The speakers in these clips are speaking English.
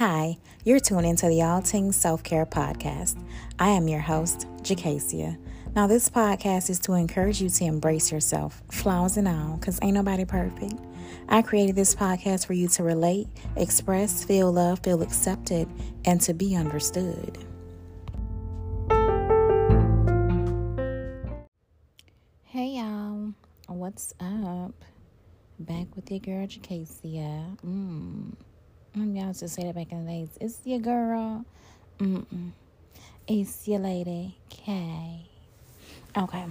Hi, you're tuned into the All Tingz Self Care Podcast. I am your host, Jakacia. Now, this podcast is to encourage you to embrace yourself, flaws and all, because ain't nobody perfect. I created this podcast for you to relate, express, feel love, feel accepted, and to be understood. Hey, y'all. What's up? Back with your girl, Jakacia. Mmm. Y'all used to say that back in the days. It's your girl. Mm-mm. It's your lady, Kay. Okay.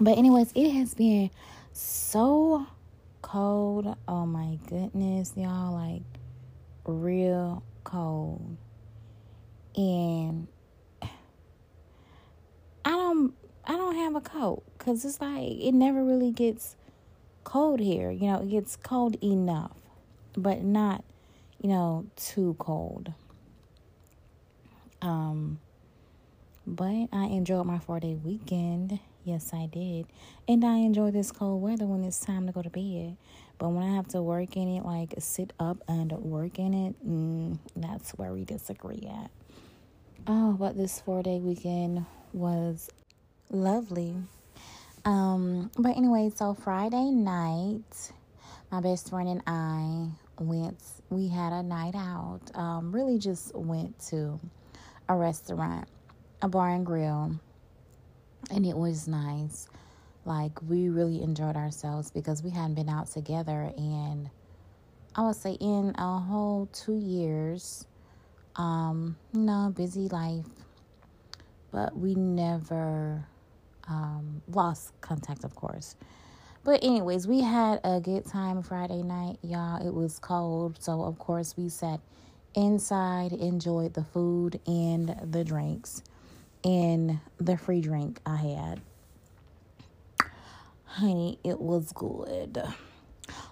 But anyways, it has been so cold. Oh my goodness, y'all. Like, real cold. And I don't I don't have a coat because it's like it never really gets cold here. You know, it gets cold enough, but not you know, too cold. Um, but I enjoyed my four day weekend. Yes, I did. And I enjoy this cold weather when it's time to go to bed. But when I have to work in it, like sit up and work in it, mm, that's where we disagree at. Oh, but this four day weekend was lovely. Um, but anyway, so Friday night, my best friend and I went we had a night out um, really just went to a restaurant a bar and grill and it was nice. Like we really enjoyed ourselves because we hadn't been out together and i would say in a whole two years. Um you know busy life. But we never um, lost contact of course but anyways, we had a good time Friday night, y'all. It was cold, so of course we sat inside, enjoyed the food and the drinks and the free drink I had. Honey, it was good.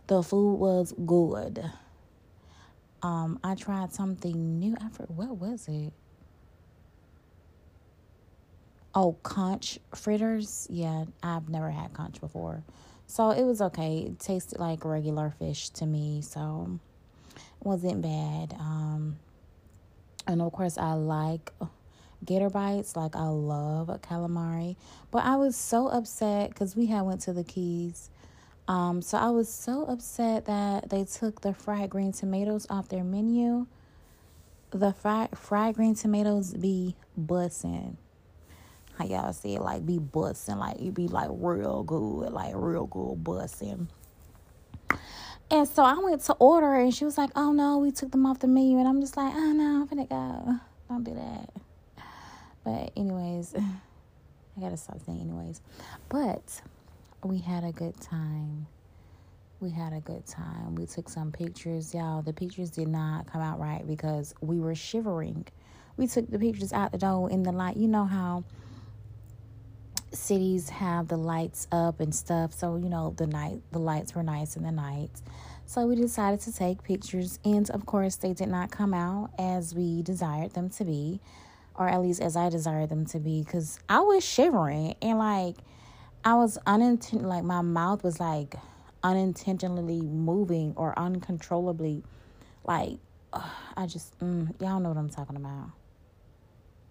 The food was good. Um, I tried something new. I forgot what was it? Oh, conch fritters. Yeah, I've never had conch before. So it was okay. It tasted like regular fish to me, so wasn't bad. Um, and of course, I like gator bites. Like I love calamari, but I was so upset because we had went to the Keys. Um, so I was so upset that they took the fried green tomatoes off their menu. The fried fried green tomatoes be bussin' how y'all say it, like be busting, like it be like real good, like real good busting. And so I went to order and she was like, Oh no, we took them off the menu and I'm just like, Oh no, I'm gonna go. Don't do that. But anyways, I gotta stop saying anyways. But we had a good time. We had a good time. We took some pictures, y'all. The pictures did not come out right because we were shivering. We took the pictures out the door in the light. You know how cities have the lights up and stuff. So, you know, the night the lights were nice in the night. So we decided to take pictures and of course they did not come out as we desired them to be or at least as I desired them to be cuz I was shivering and like I was unintentional like my mouth was like unintentionally moving or uncontrollably like uh, I just mm, y'all know what I'm talking about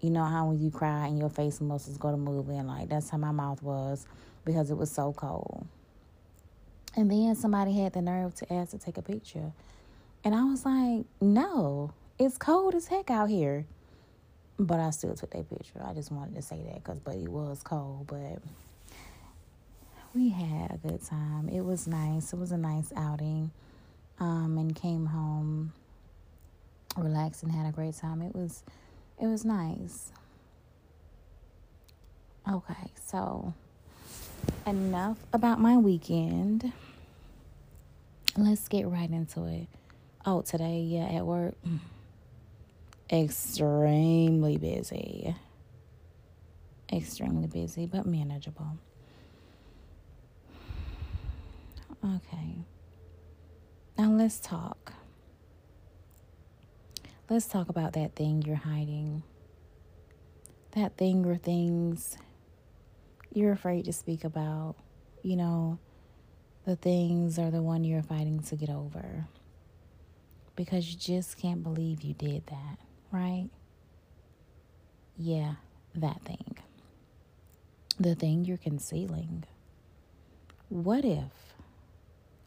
you know how when you cry and your face muscles go to moving, like that's how my mouth was because it was so cold. And then somebody had the nerve to ask to take a picture. And I was like, no, it's cold as heck out here. But I still took that picture. I just wanted to say that because, but it was cold. But we had a good time. It was nice. It was a nice outing. Um, and came home, relaxed, and had a great time. It was it was nice. Okay, so enough about my weekend. Let's get right into it. Oh, today, yeah, at work, extremely busy. Extremely busy, but manageable. Okay. Now let's talk. Let's talk about that thing you're hiding. That thing or things you're afraid to speak about. You know, the things are the one you're fighting to get over. because you just can't believe you did that, right? Yeah, that thing. The thing you're concealing. What if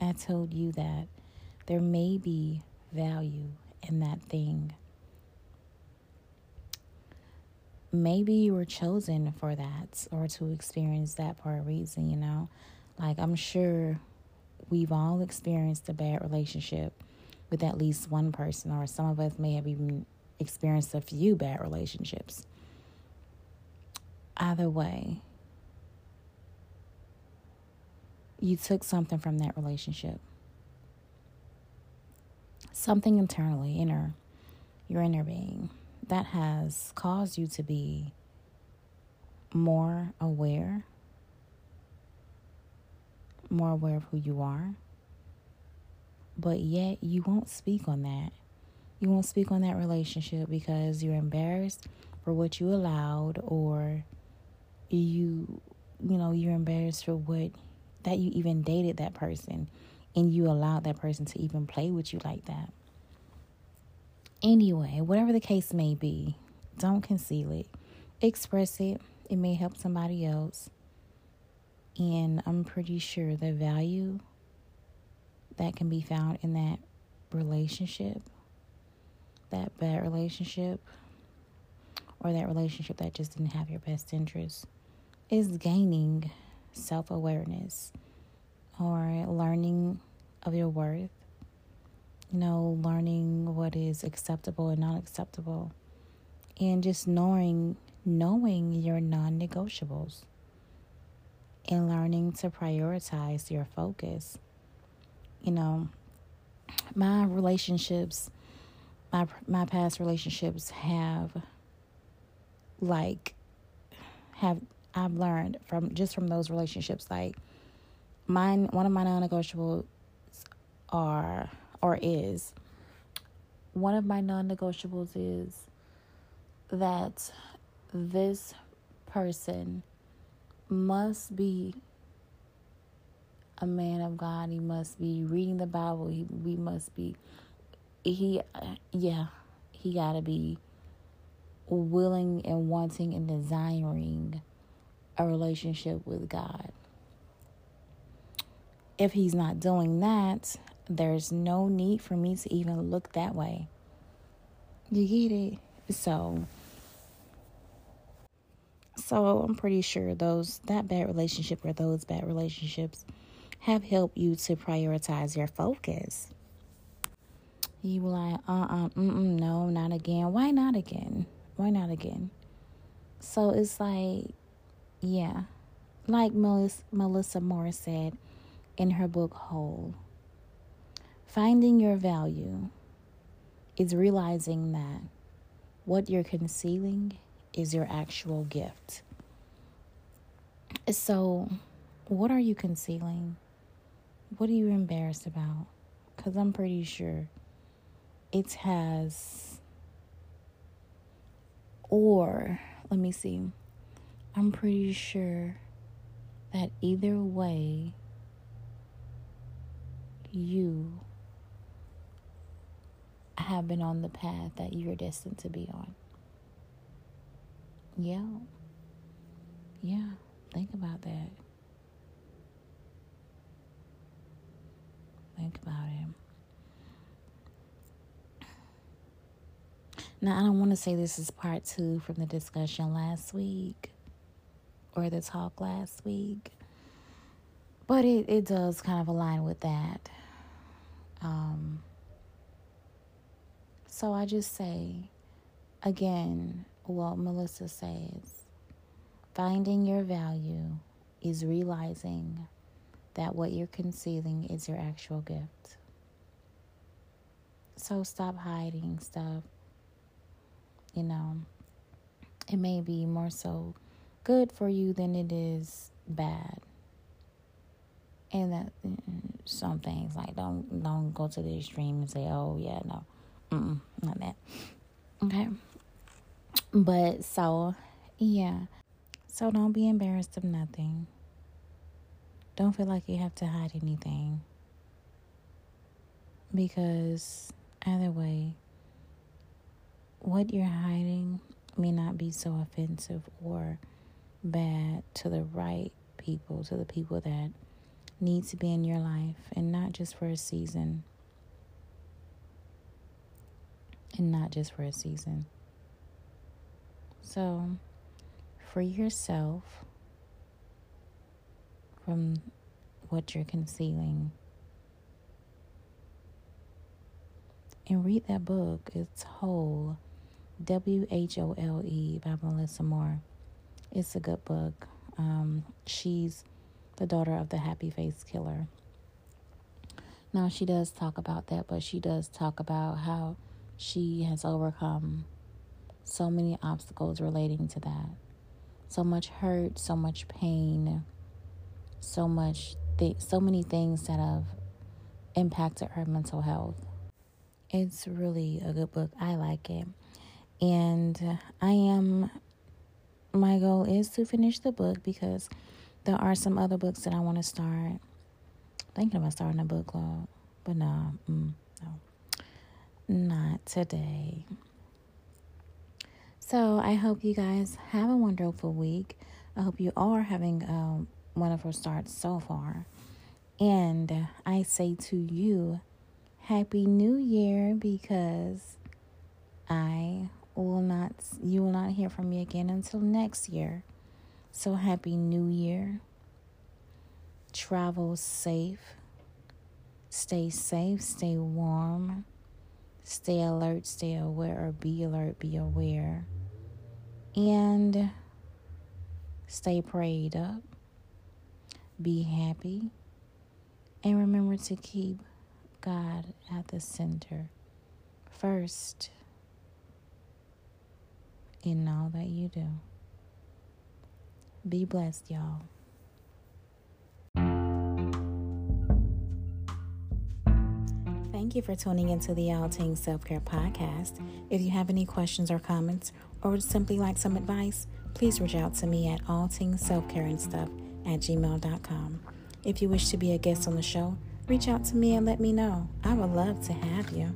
I told you that there may be value in that thing? Maybe you were chosen for that or to experience that for a reason, you know? Like, I'm sure we've all experienced a bad relationship with at least one person, or some of us may have even experienced a few bad relationships. Either way, you took something from that relationship. Something internally, inner, your inner being, that has caused you to be more aware, more aware of who you are, but yet you won't speak on that. You won't speak on that relationship because you're embarrassed for what you allowed or you you know, you're embarrassed for what that you even dated that person and you allowed that person to even play with you like that. Anyway, whatever the case may be, don't conceal it. Express it. It may help somebody else. And I'm pretty sure the value that can be found in that relationship, that bad relationship, or that relationship that just didn't have your best interest, is gaining self awareness or learning of your worth. You know, learning what is acceptable and not acceptable, and just knowing knowing your non negotiables and learning to prioritize your focus. You know, my relationships, my my past relationships have like have I've learned from just from those relationships like mine one of my non-negotiables are or is one of my non-negotiables is that this person must be a man of God. He must be reading the Bible. He, we must be, he, yeah, he got to be willing and wanting and desiring a relationship with God. If he's not doing that, there's no need for me to even look that way. You get it? So, so I'm pretty sure those that bad relationship or those bad relationships have helped you to prioritize your focus. You were like, uh uh-uh, uh, no, not again. Why not again? Why not again? So it's like, yeah, like Melissa, Melissa Morris said in her book Whole, finding your value is realizing that what you're concealing is your actual gift. So, what are you concealing? What are you embarrassed about? Because I'm pretty sure it has, or let me see, I'm pretty sure that either way, you have been on the path that you're destined to be on. Yeah. Yeah. Think about that. Think about it. Now, I don't want to say this is part two from the discussion last week or the talk last week, but it, it does kind of align with that. Um, so I just say, again, what Melissa says finding your value is realizing that what you're concealing is your actual gift. So stop hiding stuff. You know, it may be more so good for you than it is bad. And that mm, some things like don't don't go to the extreme and say, "Oh yeah, no, Mm-mm, not that." Okay, but so yeah, so don't be embarrassed of nothing. Don't feel like you have to hide anything. Because Either way, what you're hiding may not be so offensive or bad to the right people, to the people that need to be in your life, and not just for a season. And not just for a season. So, free yourself from what you're concealing. And read that book. It's Whole, W H O L E by Melissa Moore. It's a good book. Um, she's the daughter of the Happy Face Killer. Now, she does talk about that, but she does talk about how she has overcome so many obstacles relating to that. So much hurt, so much pain, so much th- so many things that have impacted her mental health. It's really a good book. I like it. And I am my goal is to finish the book because there are some other books that I want to start. Thinking about starting a book club, but no, mm, no, not today. So I hope you guys have a wonderful week. I hope you are having a wonderful start so far. And I say to you, Happy New Year because I will not you will not hear from me again until next year. So happy new year. Travel safe. Stay safe, stay warm. Stay alert, stay aware or be alert, be aware. And stay prayed up. Be happy. And remember to keep God at the center first in all that you do. Be blessed, y'all. Thank you for tuning into the All Tingz Self Care Podcast. If you have any questions or comments, or would simply like some advice, please reach out to me at All Things Self Care and at gmail.com. If you wish to be a guest on the show, reach out to me and let me know. I would love to have you.